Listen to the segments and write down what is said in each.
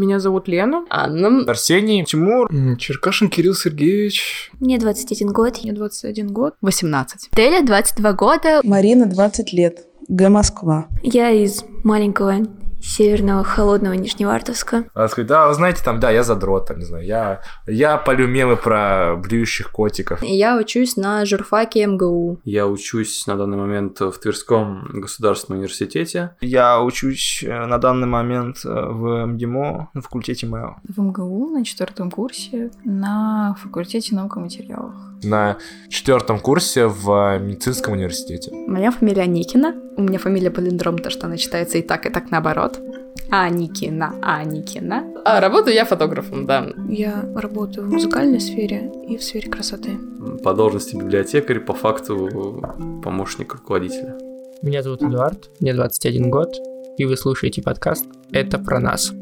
Меня зовут Лена. Анна. Арсений. Тимур. Черкашин Кирилл Сергеевич. Мне 21 год. Мне 21 год. 18. Теля 22 года. Марина 20 лет. Г. Москва. Я из маленького северного холодного Нижневартовска. Она сказать, да, вы знаете, там, да, я задрот, там, не знаю, я, я полю мемы про блюющих котиков. Я учусь на журфаке МГУ. Я учусь на данный момент в Тверском государственном университете. Я учусь э, на данный момент э, в МГИМО на факультете МЭО. В МГУ на четвертом курсе на факультете наук и материалов. На четвертом курсе в медицинском университете. Моя фамилия Никина. У меня фамилия Полиндром, то что она читается и так, и так наоборот. Аникина, Аникина. А работаю я фотографом, да. Я работаю в музыкальной сфере и в сфере красоты. По должности библиотекарь, по факту помощник руководителя. Меня зовут Эдуард, мне 21 год, и вы слушаете подкаст «Это про нас».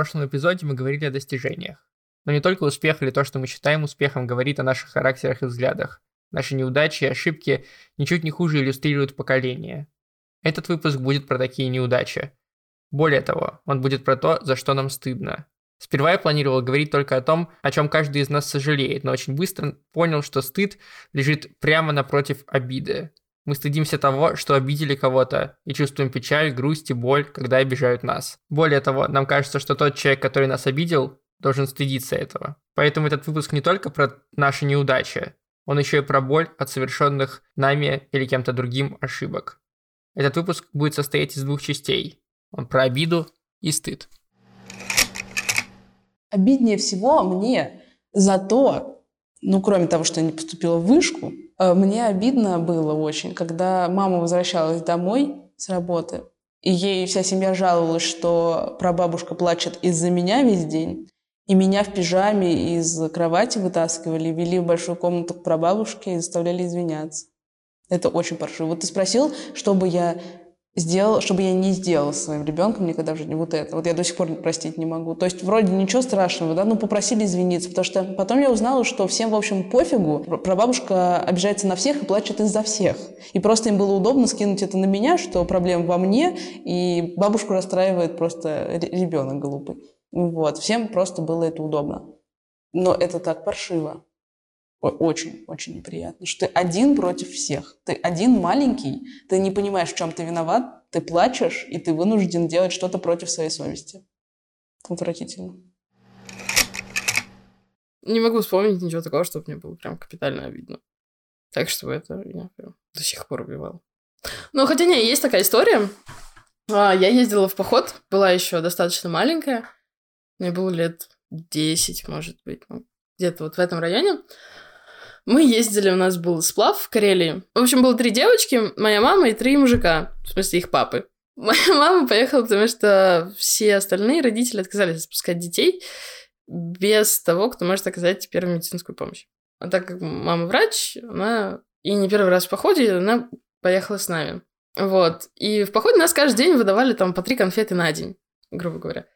Прошлом эпизоде мы говорили о достижениях. Но не только успех или то, что мы считаем успехом, говорит о наших характерах и взглядах. Наши неудачи и ошибки ничуть не хуже иллюстрируют поколение. Этот выпуск будет про такие неудачи. Более того, он будет про то, за что нам стыдно. Сперва я планировал говорить только о том, о чем каждый из нас сожалеет, но очень быстро понял, что стыд лежит прямо напротив обиды. Мы стыдимся того, что обидели кого-то, и чувствуем печаль, грусть и боль, когда обижают нас. Более того, нам кажется, что тот человек, который нас обидел, должен стыдиться этого. Поэтому этот выпуск не только про наши неудачи, он еще и про боль от совершенных нами или кем-то другим ошибок. Этот выпуск будет состоять из двух частей. Он про обиду и стыд. Обиднее всего мне за то, ну, кроме того, что я не поступила в вышку, мне обидно было очень, когда мама возвращалась домой с работы, и ей вся семья жаловалась, что прабабушка плачет из-за меня весь день, и меня в пижаме из кровати вытаскивали, вели в большую комнату к прабабушке и заставляли извиняться. Это очень паршиво. Вот ты спросил, чтобы я сделал, чтобы я не сделала своим ребенком никогда в жизни вот это. Вот я до сих пор простить не могу. То есть вроде ничего страшного, да, ну попросили извиниться, потому что потом я узнала, что всем, в общем, пофигу. Прабабушка обижается на всех и плачет из-за всех. И просто им было удобно скинуть это на меня, что проблема во мне, и бабушку расстраивает просто ребенок глупый. Вот, всем просто было это удобно. Но это так паршиво. Очень, очень неприятно, что ты один против всех. Ты один маленький, ты не понимаешь, в чем ты виноват, ты плачешь, и ты вынужден делать что-то против своей совести. Отвратительно. Не могу вспомнить ничего такого, чтобы мне было прям капитально обидно. Так что это я прям до сих пор убивала. Ну, хотя не, есть такая история. А, я ездила в поход, была еще достаточно маленькая. Мне было лет 10, может быть, ну, где-то вот в этом районе. Мы ездили, у нас был сплав в Карелии. В общем, было три девочки, моя мама и три мужика, в смысле их папы. Моя мама поехала, потому что все остальные родители отказались спускать детей без того, кто может оказать первую медицинскую помощь. А так как мама врач, она и не первый раз в походе, она поехала с нами. Вот. И в походе нас каждый день выдавали там по три конфеты на день, грубо говоря.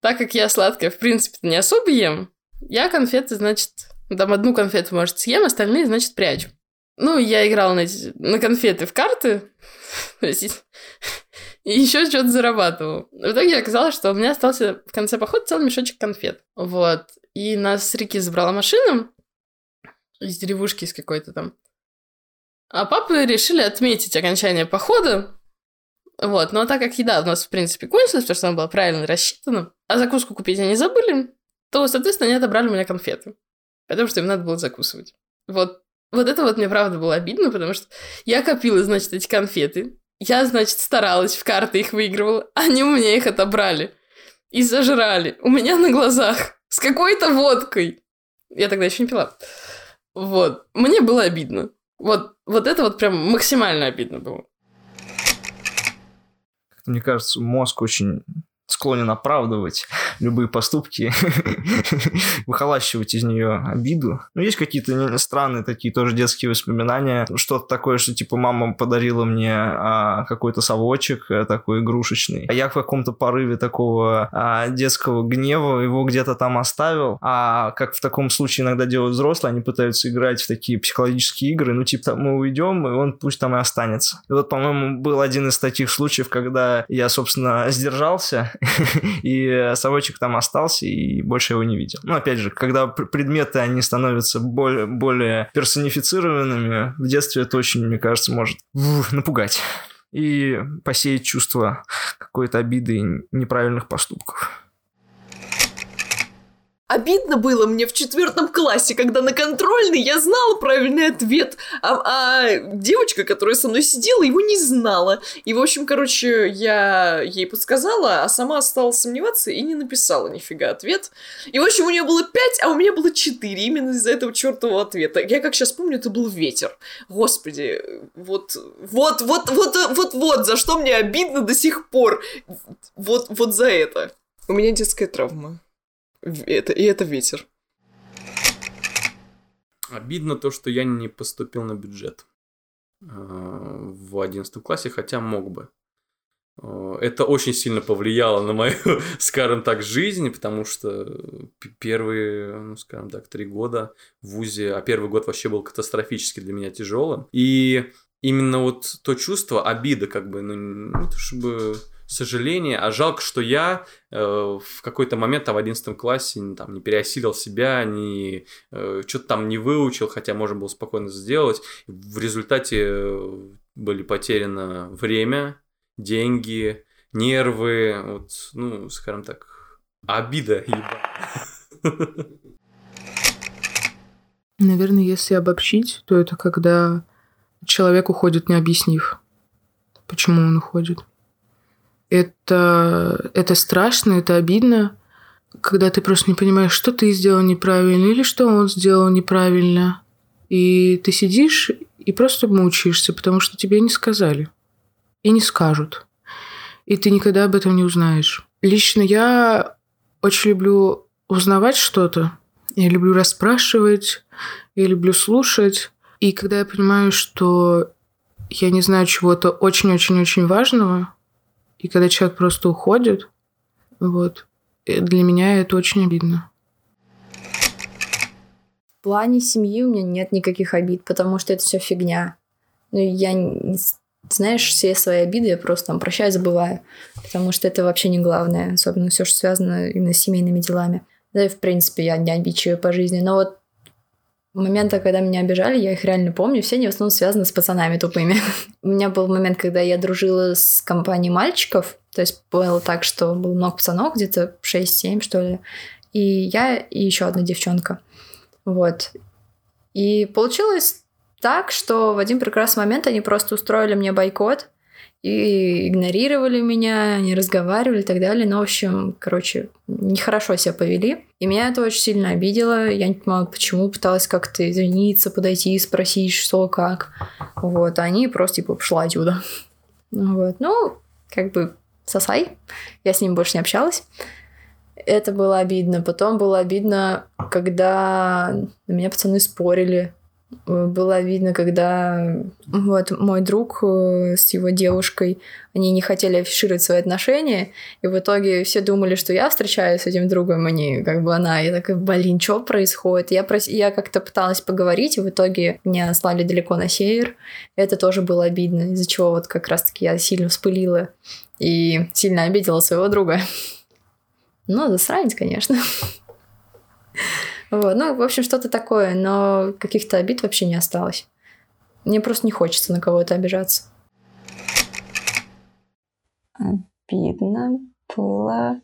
Так как я сладкое, в принципе, не особо ем, я конфеты, значит, там одну конфету, может, съем, остальные, значит, прячу. Ну, я играла на, на конфеты в карты, и еще что-то зарабатывал. В итоге оказалось, что у меня остался в конце похода целый мешочек конфет. Вот. И нас с реки забрала машина из деревушки из какой-то там. А папы решили отметить окончание похода. Вот. Но так как еда у нас, в принципе, кончилась, потому что она была правильно рассчитана, а закуску купить они забыли, то, соответственно, они отобрали у меня конфеты потому что им надо было закусывать. Вот, вот это вот мне правда было обидно, потому что я копила, значит, эти конфеты. Я, значит, старалась, в карты их выигрывала. Они у меня их отобрали. И зажрали. У меня на глазах. С какой-то водкой. Я тогда еще не пила. Вот. Мне было обидно. Вот, вот это вот прям максимально обидно было. Мне кажется, мозг очень склонен оправдывать любые поступки, выхолащивать из нее обиду. Ну, есть какие-то странные такие тоже детские воспоминания. Что-то такое, что типа мама подарила мне а, какой-то совочек а, такой игрушечный. А я в каком-то порыве такого а, детского гнева его где-то там оставил. А как в таком случае иногда делают взрослые, они пытаются играть в такие психологические игры. Ну, типа, мы уйдем, и он пусть там и останется. И вот, по-моему, был один из таких случаев, когда я, собственно, сдержался, и совочек там остался, и больше его не видел. Ну, опять же, когда предметы, они становятся более, более персонифицированными, в детстве это очень, мне кажется, может напугать и посеять чувство какой-то обиды и неправильных поступков. Обидно было мне в четвертом классе, когда на контрольный я знала правильный ответ, а, а девочка, которая со мной сидела, его не знала. И, в общем, короче, я ей подсказала, а сама стала сомневаться и не написала нифига ответ. И, в общем, у нее было 5, а у меня было 4 именно из-за этого чертового ответа. Я, как сейчас помню, это был ветер. Господи, вот, вот, вот, вот, вот, вот, за что мне обидно до сих пор. Вот, вот за это. У меня детская травма. Это, и это ветер. Обидно то, что я не поступил на бюджет э, в 11 классе, хотя мог бы. Э, это очень сильно повлияло на мою, скажем так, жизнь, потому что первые, ну, скажем так, три года в ВУЗе, а первый год вообще был катастрофически для меня тяжелым. И именно вот то чувство обида, как бы, ну, не то чтобы сожаление, а жалко, что я э, в какой-то момент там, в 11 классе там, не переосилил себя, не, э, что-то там не выучил, хотя можно было спокойно сделать. В результате э, были потеряно время, деньги, нервы, вот, ну, скажем так, обида. Наверное, если обобщить, то это когда человек уходит, не объяснив, почему он уходит. Это, это страшно, это обидно, когда ты просто не понимаешь, что ты сделал неправильно или что он сделал неправильно. И ты сидишь и просто мучаешься, потому что тебе не сказали. И не скажут. И ты никогда об этом не узнаешь. Лично я очень люблю узнавать что-то. Я люблю расспрашивать, я люблю слушать. И когда я понимаю, что я не знаю чего-то очень-очень-очень важного, и когда человек просто уходит, вот, для меня это очень обидно. В плане семьи у меня нет никаких обид, потому что это все фигня. Ну, я, знаешь, все свои обиды я просто там прощаю, забываю, потому что это вообще не главное, особенно все, что связано именно с семейными делами. Да и, в принципе, я не обидчивая по жизни. Но вот Момента, когда меня обижали, я их реально помню, все они в основном связаны с пацанами тупыми. У меня был момент, когда я дружила с компанией мальчиков, то есть было так, что было много пацанов, где-то 6-7, что ли, и я, и еще одна девчонка. Вот. И получилось так, что в один прекрасный момент они просто устроили мне бойкот, и игнорировали меня, не разговаривали и так далее. Но, в общем, короче, нехорошо себя повели. И меня это очень сильно обидело. Я не понимала, почему. Пыталась как-то извиниться, подойти спросить, что, как. Вот. А они просто, типа, пошла отсюда. Вот. Ну, как бы, сосай. Я с ним больше не общалась. Это было обидно. Потом было обидно, когда на меня пацаны спорили было видно, когда вот мой друг э, с его девушкой, они не хотели афишировать свои отношения, и в итоге все думали, что я встречаюсь с этим другом, они как бы она. Я такая, блин, что происходит? Я, прос... я как-то пыталась поговорить, и в итоге меня слали далеко на север. Это тоже было обидно, из-за чего вот как раз-таки я сильно вспылила и сильно обидела своего друга. Ну, засранец, конечно. Вот. Ну, в общем, что-то такое, но каких-то обид вообще не осталось. Мне просто не хочется на кого-то обижаться. Обидно было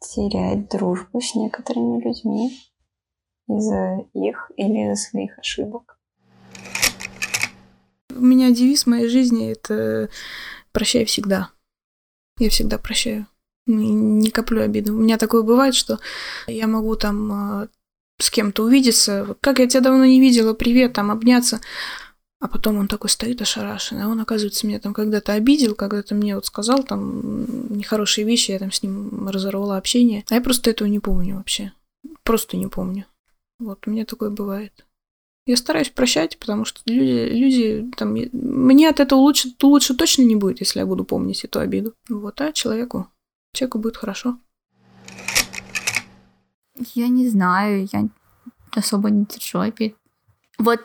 терять дружбу с некоторыми людьми из-за их или из-за своих ошибок. У меня девиз моей жизни — это «прощай всегда». Я всегда прощаю не коплю обиду. У меня такое бывает, что я могу там э, с кем-то увидеться. Как я тебя давно не видела, привет, там обняться. А потом он такой стоит ошарашенный, а он, оказывается, меня там когда-то обидел, когда-то мне вот сказал там нехорошие вещи, я там с ним разорвала общение. А я просто этого не помню вообще. Просто не помню. Вот, у меня такое бывает. Я стараюсь прощать, потому что люди, люди там, мне от этого лучше, лучше точно не будет, если я буду помнить эту обиду. Вот, а человеку, человеку будет хорошо. Я не знаю, я особо не держу обид. Вот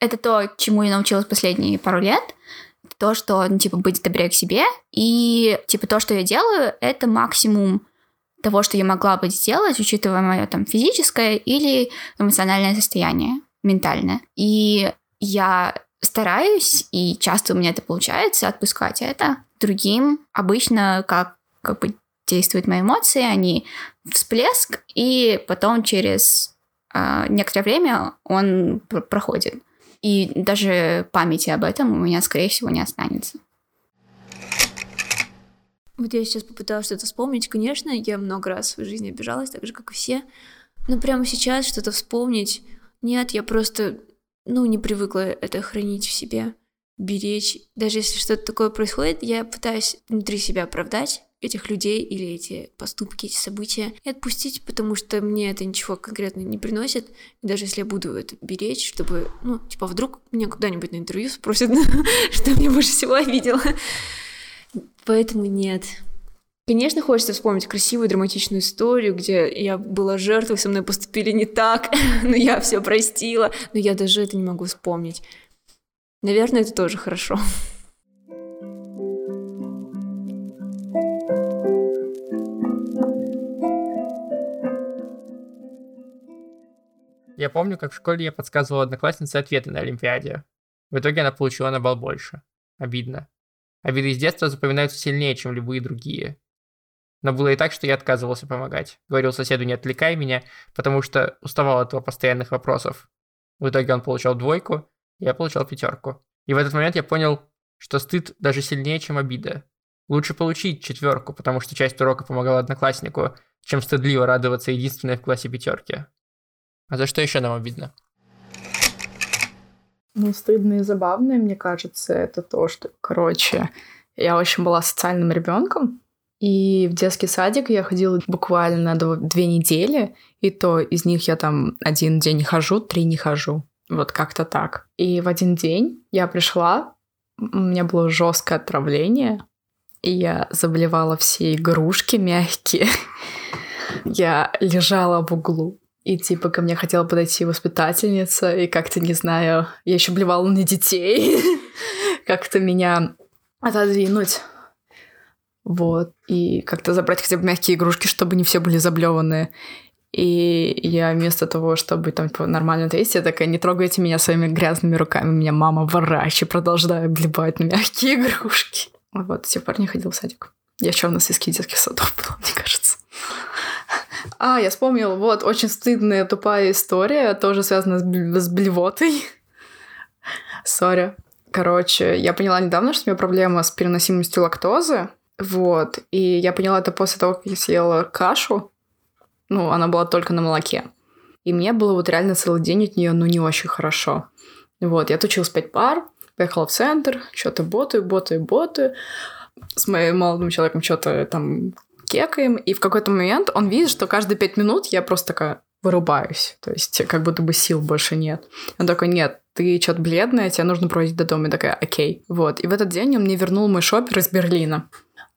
это то, чему я научилась последние пару лет. То, что, ну, типа, быть добрее к себе. И, типа, то, что я делаю, это максимум того, что я могла бы сделать, учитывая мое там физическое или эмоциональное состояние, ментальное. И я стараюсь, и часто у меня это получается, отпускать это другим. Обычно, как, как бы действуют мои эмоции, они всплеск, и потом через э, некоторое время он пр- проходит. И даже памяти об этом у меня, скорее всего, не останется. Вот я сейчас попыталась что-то вспомнить. Конечно, я много раз в своей жизни обижалась, так же, как и все. Но прямо сейчас что-то вспомнить... Нет, я просто, ну, не привыкла это хранить в себе, беречь. Даже если что-то такое происходит, я пытаюсь внутри себя оправдать этих людей или эти поступки, эти события и отпустить, потому что мне это ничего конкретно не приносит. И даже если я буду это беречь, чтобы, ну, типа, вдруг меня куда-нибудь на интервью спросят, что меня больше всего обидело. Поэтому нет. Конечно, хочется вспомнить красивую драматичную историю, где я была жертвой, со мной поступили не так, но я все простила, но я даже это не могу вспомнить. Наверное, это тоже хорошо. Я помню, как в школе я подсказывал однокласснице ответы на Олимпиаде. В итоге она получила на балл больше. Обидно. Обиды из детства запоминаются сильнее, чем любые другие. Но было и так, что я отказывался помогать. Говорил соседу, не отвлекай меня, потому что уставал от его постоянных вопросов. В итоге он получал двойку, я получал пятерку. И в этот момент я понял, что стыд даже сильнее, чем обида. Лучше получить четверку, потому что часть урока помогала однокласснику, чем стыдливо радоваться единственной в классе пятерке. А за что еще нам обидно? Ну, стыдно и забавно, мне кажется, это то, что, короче, я очень была социальным ребенком, и в детский садик я ходила буквально две недели, и то из них я там один день хожу, три не хожу. Вот как-то так. И в один день я пришла, у меня было жесткое отравление, и я заболевала все игрушки мягкие. Я лежала в углу, и типа ко мне хотела подойти воспитательница, и как-то, не знаю, я еще блевала на детей, как-то меня отодвинуть. Вот. И как-то забрать хотя бы мягкие игрушки, чтобы не все были заблеванные. И я вместо того, чтобы там типа, нормально ответить, я такая, не трогайте меня своими грязными руками. Меня мама ворачи, продолжаю блевать на мягкие игрушки. Вот, с тех пор не ходил в садик. Я еще в нас из детских садов была, мне кажется. А, я вспомнил, вот, очень стыдная, тупая история, тоже связана с, бл- с блевотой. Сори. Короче, я поняла недавно, что у меня проблема с переносимостью лактозы. Вот. И я поняла это после того, как я съела кашу. Ну, она была только на молоке. И мне было вот реально целый день от нее, ну, не очень хорошо. Вот, я отучилась 5 пар, поехала в центр, что-то ботаю, ботаю, ботаю. С моим молодым человеком что-то там кекаем, и в какой-то момент он видит, что каждые пять минут я просто такая вырубаюсь, то есть как будто бы сил больше нет. Он такой, нет, ты что-то бледная, тебе нужно проводить до дома. Я такая, окей. Вот, и в этот день он мне вернул мой шопер из Берлина.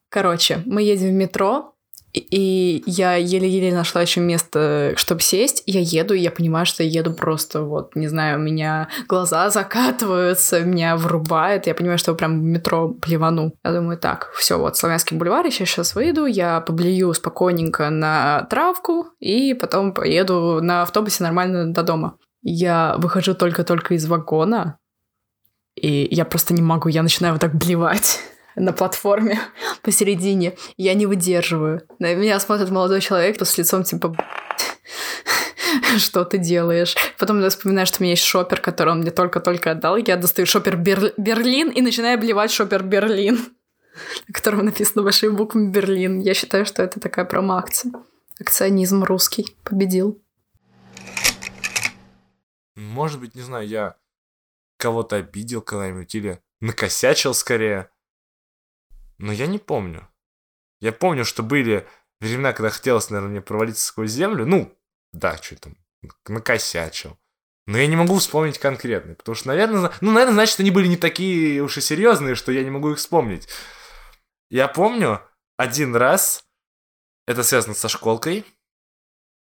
Короче, мы едем в метро, и я еле-еле нашла еще место, чтобы сесть. Я еду, и я понимаю, что я еду просто вот, не знаю, у меня глаза закатываются, меня врубает. Я понимаю, что прям в метро плевану. Я думаю, так, все, вот Славянский бульвар, я сейчас выйду, я поблюю спокойненько на травку, и потом поеду на автобусе нормально до дома. Я выхожу только-только из вагона, и я просто не могу, я начинаю вот так блевать на платформе посередине. Я не выдерживаю. На меня смотрит молодой человек с лицом типа что ты делаешь? Потом я вспоминаю, что у меня есть шопер, который он мне только-только отдал. Я достаю шопер Бер... Берлин и начинаю обливать шопер Берлин, на котором написано большими буквами Берлин. Я считаю, что это такая промо-акция. Акционизм русский победил. Может быть, не знаю, я кого-то обидел когда-нибудь или накосячил скорее. Но я не помню. Я помню, что были времена, когда хотелось, наверное, мне провалиться сквозь землю. Ну, да, что там, накосячил. Но я не могу вспомнить конкретно, потому что, наверное, ну, наверное, значит, они были не такие уж и серьезные, что я не могу их вспомнить. Я помню один раз, это связано со школкой,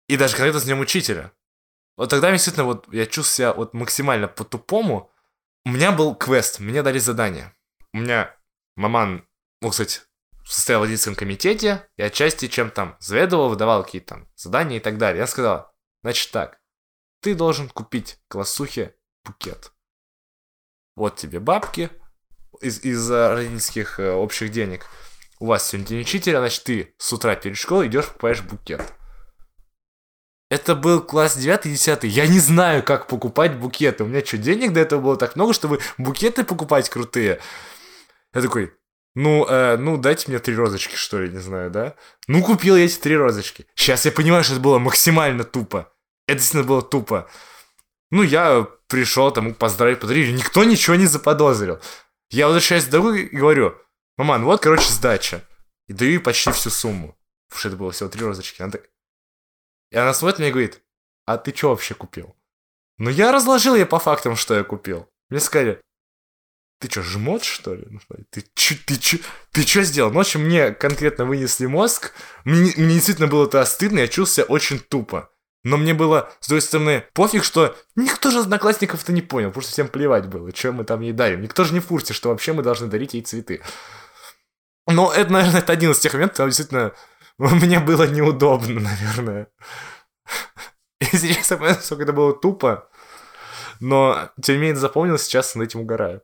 и даже конкретно с Днем Учителя. Вот тогда действительно вот я чувствую себя вот максимально по-тупому. У меня был квест, мне дали задание. У меня маман, ну, кстати, состоял в родительском комитете, и отчасти чем там заведовал, выдавал какие-то там задания и так далее. Я сказал, значит так, ты должен купить классухе букет. Вот тебе бабки из, из родительских э, общих денег. У вас сегодня день учителя, значит, ты с утра перед школой идешь покупаешь букет. Это был класс 9-10. Я не знаю, как покупать букеты. У меня что, денег до этого было так много, чтобы букеты покупать крутые? Я такой, ну, э, ну, дайте мне три розочки, что ли, не знаю, да? Ну, купил я эти три розочки. Сейчас я понимаю, что это было максимально тупо. Это действительно было тупо. Ну, я пришел, там, поздравить, подарили. Никто ничего не заподозрил. Я возвращаюсь домой и говорю, мама, ну вот, короче, сдача. И даю ей почти всю сумму. Потому что это было всего три розочки. Она так... И она смотрит меня и говорит, а ты что вообще купил? Ну, я разложил ей по фактам, что я купил. Мне сказали, ты что, жмот, что ли? Ну, ты чё, ты чё, ты чё сделал? Ночью мне конкретно вынесли мозг. Мне, мне действительно было это стыдно, я чувствовал себя очень тупо. Но мне было, с другой стороны, пофиг, что никто же одноклассников-то не понял, потому что всем плевать было, что мы там ей дарим. Никто же не в курсе, что вообще мы должны дарить ей цветы. Но это, наверное, это один из тех моментов, когда действительно мне было неудобно, наверное. И сейчас я понимаю, сколько это было тупо. Но, тем не менее, запомнилось, сейчас над этим угораю.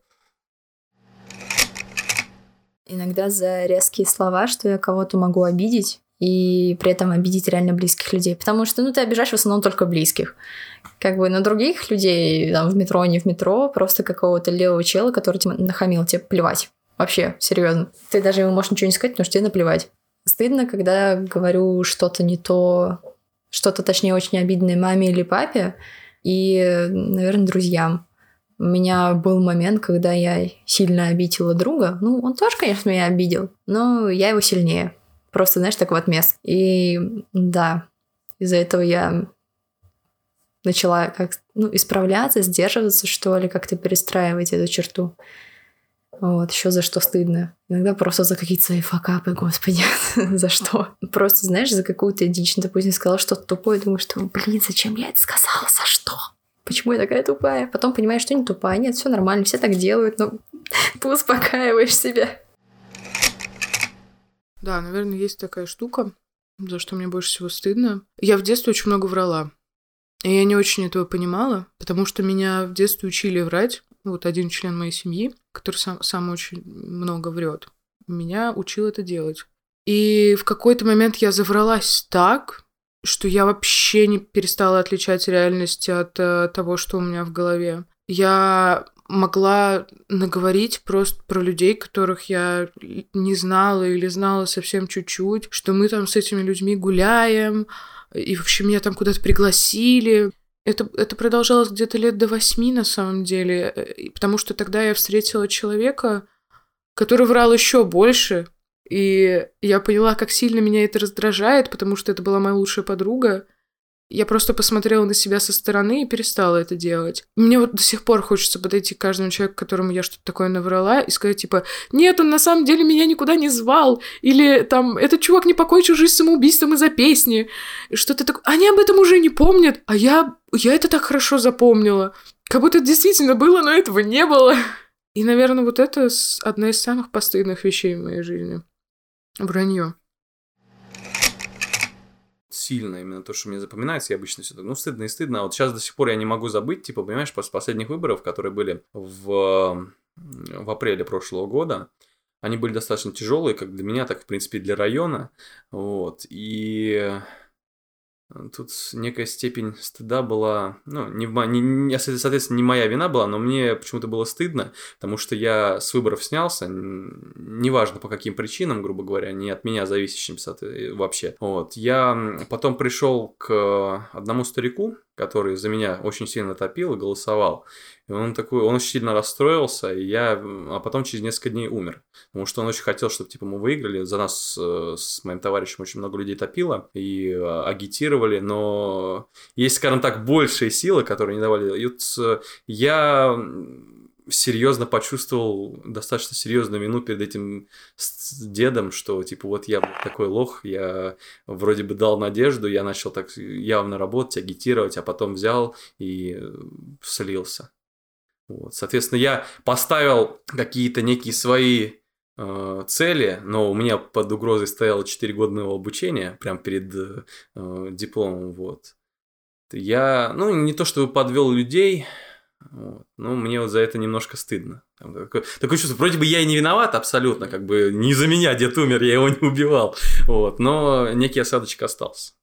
Иногда за резкие слова, что я кого-то могу обидеть, и при этом обидеть реально близких людей. Потому что, ну, ты обижаешь в основном только близких. Как бы на других людей, там, в метро, не в метро, просто какого-то левого чела, который тебе нахамил, тебе плевать. Вообще, серьезно. Ты даже ему можешь ничего не сказать, потому что тебе наплевать. Стыдно, когда говорю что-то не то, что-то, точнее, очень обидное маме или папе, и, наверное, друзьям. У меня был момент, когда я сильно обидела друга. Ну, он тоже, конечно, меня обидел, но я его сильнее. Просто, знаешь, так в отмес. И да, из-за этого я начала как ну, исправляться, сдерживаться, что ли, как-то перестраивать эту черту. Вот, еще за что стыдно. Иногда просто за какие-то свои факапы, господи, за что? Просто, знаешь, за какую-то дичь. Допустим, сказала что-то тупое, думаю, что, блин, зачем я это сказала, за что? Почему я такая тупая? Потом понимаешь, что не тупая. Нет, все нормально, все так делают, но ты успокаиваешь себя. Да, наверное, есть такая штука, за что мне больше всего стыдно. Я в детстве очень много врала. И я не очень этого понимала, потому что меня в детстве учили врать. Вот один член моей семьи, который сам, сам очень много врет, меня учил это делать. И в какой-то момент я завралась так, что я вообще не перестала отличать реальность от э, того, что у меня в голове. Я могла наговорить просто про людей, которых я не знала или знала совсем чуть-чуть, что мы там с этими людьми гуляем, и вообще меня там куда-то пригласили. Это, это продолжалось где-то лет до восьми на самом деле, потому что тогда я встретила человека, который врал еще больше, и я поняла, как сильно меня это раздражает, потому что это была моя лучшая подруга, я просто посмотрела на себя со стороны и перестала это делать. Мне вот до сих пор хочется подойти к каждому человеку, которому я что-то такое наврала, и сказать, типа, нет, он на самом деле меня никуда не звал. Или там, этот чувак не покончил жизнь самоубийством из-за песни. Что-то такое. Они об этом уже не помнят, а я, я это так хорошо запомнила. Как будто это действительно было, но этого не было. И, наверное, вот это одна из самых постыдных вещей в моей жизни. Вранье сильно именно то, что мне запоминается, я обычно все ну, стыдно и стыдно. А вот сейчас до сих пор я не могу забыть, типа, понимаешь, после последних выборов, которые были в, в апреле прошлого года, они были достаточно тяжелые, как для меня, так, в принципе, для района. Вот. И Тут некая степень стыда была, ну, не, не, не, соответственно, не моя вина была, но мне почему-то было стыдно, потому что я с выборов снялся, неважно по каким причинам, грубо говоря, не от меня зависящим вообще. Вот. Я потом пришел к одному старику, который за меня очень сильно топил и голосовал. И он такой, он очень сильно расстроился, и я, а потом через несколько дней умер. Потому что он очень хотел, чтобы типа мы выиграли. За нас э, с моим товарищем очень много людей топило и э, агитировали, но есть, скажем так, большие силы, которые не давали. И вот э, я серьезно почувствовал достаточно серьезную вину перед этим дедом, что типа вот я такой лох, я вроде бы дал надежду, я начал так явно работать, агитировать, а потом взял и э, слился. Вот. Соответственно, я поставил какие-то некие свои э, цели, но у меня под угрозой стояло 4 года моего обучения, прям перед э, дипломом, вот. Я, ну, не то чтобы подвел людей, вот. Ну, мне вот за это немножко стыдно. Такое, такое чувство, вроде бы я и не виноват абсолютно, как бы не за меня дед умер, я его не убивал. Вот. Но некий осадочек остался.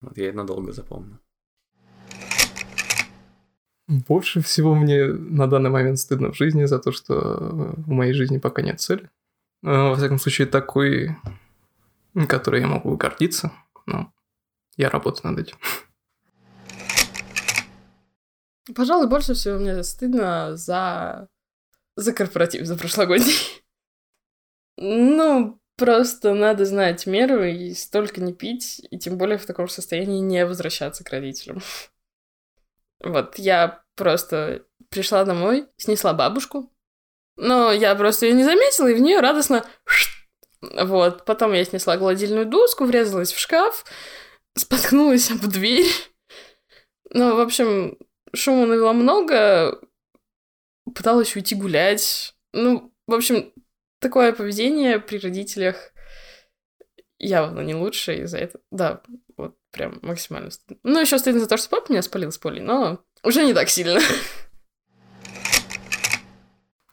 Вот я это надолго запомню. Больше всего мне на данный момент стыдно в жизни за то, что в моей жизни пока нет цели. Во всяком случае, такой, которой я могу гордиться. Но я работаю над этим. Пожалуй, больше всего мне стыдно за... за корпоратив, за прошлогодний. Ну, просто надо знать меру и столько не пить, и тем более в таком состоянии не возвращаться к родителям. Вот, я просто пришла домой, снесла бабушку, но я просто ее не заметила, и в нее радостно... Вот, потом я снесла гладильную доску, врезалась в шкаф, споткнулась об дверь. Ну, в общем, шума навела много, пыталась уйти гулять. Ну, в общем, такое поведение при родителях явно не лучше из-за этого. Да, вот прям максимально стыдно. Ну, еще стыдно за то, что папа меня спалил с полей, но уже не так сильно.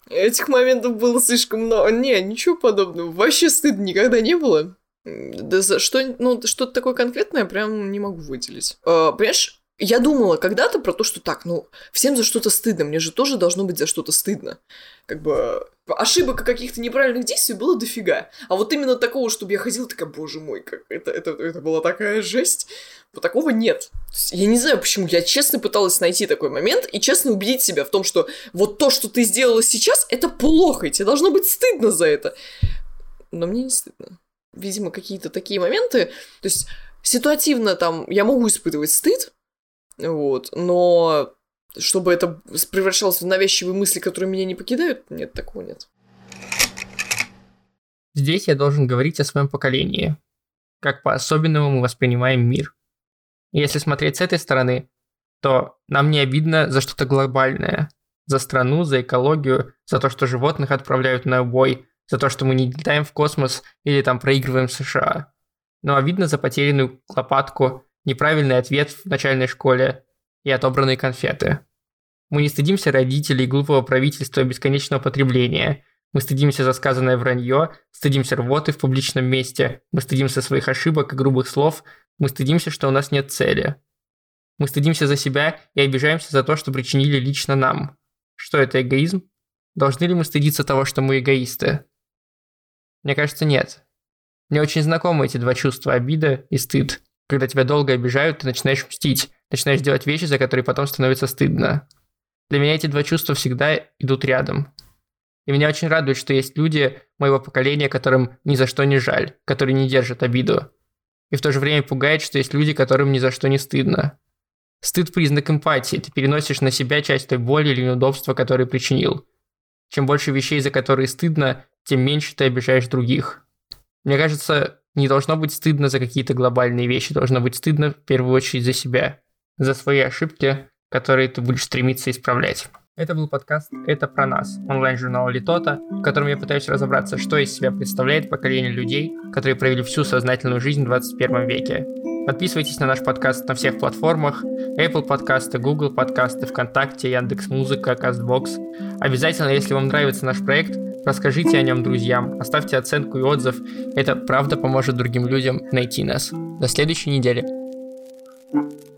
Этих моментов было слишком много. Не, ничего подобного. Вообще стыда никогда не было. Да за что, ну, что-то такое конкретное прям не могу выделить. А, понимаешь, я думала когда-то про то, что так, ну, всем за что-то стыдно, мне же тоже должно быть за что-то стыдно. Как бы ошибок каких-то неправильных действий было дофига. А вот именно такого, чтобы я ходила такая, боже мой, как это, это, это была такая жесть. Вот такого нет. Я не знаю, почему. Я честно пыталась найти такой момент и честно убедить себя в том, что вот то, что ты сделала сейчас, это плохо, и тебе должно быть стыдно за это. Но мне не стыдно. Видимо, какие-то такие моменты. То есть ситуативно там я могу испытывать стыд, вот. Но чтобы это превращалось в навязчивые мысли, которые меня не покидают, нет, такого нет. Здесь я должен говорить о своем поколении. Как по-особенному мы воспринимаем мир. Если смотреть с этой стороны, то нам не обидно за что-то глобальное. За страну, за экологию, за то, что животных отправляют на убой, за то, что мы не летаем в космос или там проигрываем США. Но обидно за потерянную лопатку, неправильный ответ в начальной школе и отобранные конфеты. Мы не стыдимся родителей, глупого правительства и бесконечного потребления. Мы стыдимся за сказанное вранье, стыдимся рвоты в публичном месте, мы стыдимся своих ошибок и грубых слов, мы стыдимся, что у нас нет цели. Мы стыдимся за себя и обижаемся за то, что причинили лично нам. Что это эгоизм? Должны ли мы стыдиться того, что мы эгоисты? Мне кажется, нет. Мне очень знакомы эти два чувства – обида и стыд. Когда тебя долго обижают, ты начинаешь мстить, начинаешь делать вещи, за которые потом становится стыдно. Для меня эти два чувства всегда идут рядом. И меня очень радует, что есть люди моего поколения, которым ни за что не жаль, которые не держат обиду. И в то же время пугает, что есть люди, которым ни за что не стыдно. Стыд – признак эмпатии, ты переносишь на себя часть той боли или неудобства, которые причинил. Чем больше вещей, за которые стыдно, тем меньше ты обижаешь других. Мне кажется, не должно быть стыдно за какие-то глобальные вещи, должно быть стыдно в первую очередь за себя, за свои ошибки, которые ты будешь стремиться исправлять. Это был подкаст «Это про нас», онлайн-журнал Литота, в котором я пытаюсь разобраться, что из себя представляет поколение людей, которые провели всю сознательную жизнь в 21 веке. Подписывайтесь на наш подкаст на всех платформах, Apple подкасты, Google подкасты, ВКонтакте, Яндекс.Музыка, Кастбокс. Обязательно, если вам нравится наш проект, расскажите о нем друзьям, оставьте оценку и отзыв. Это правда поможет другим людям найти нас. До следующей недели. thank you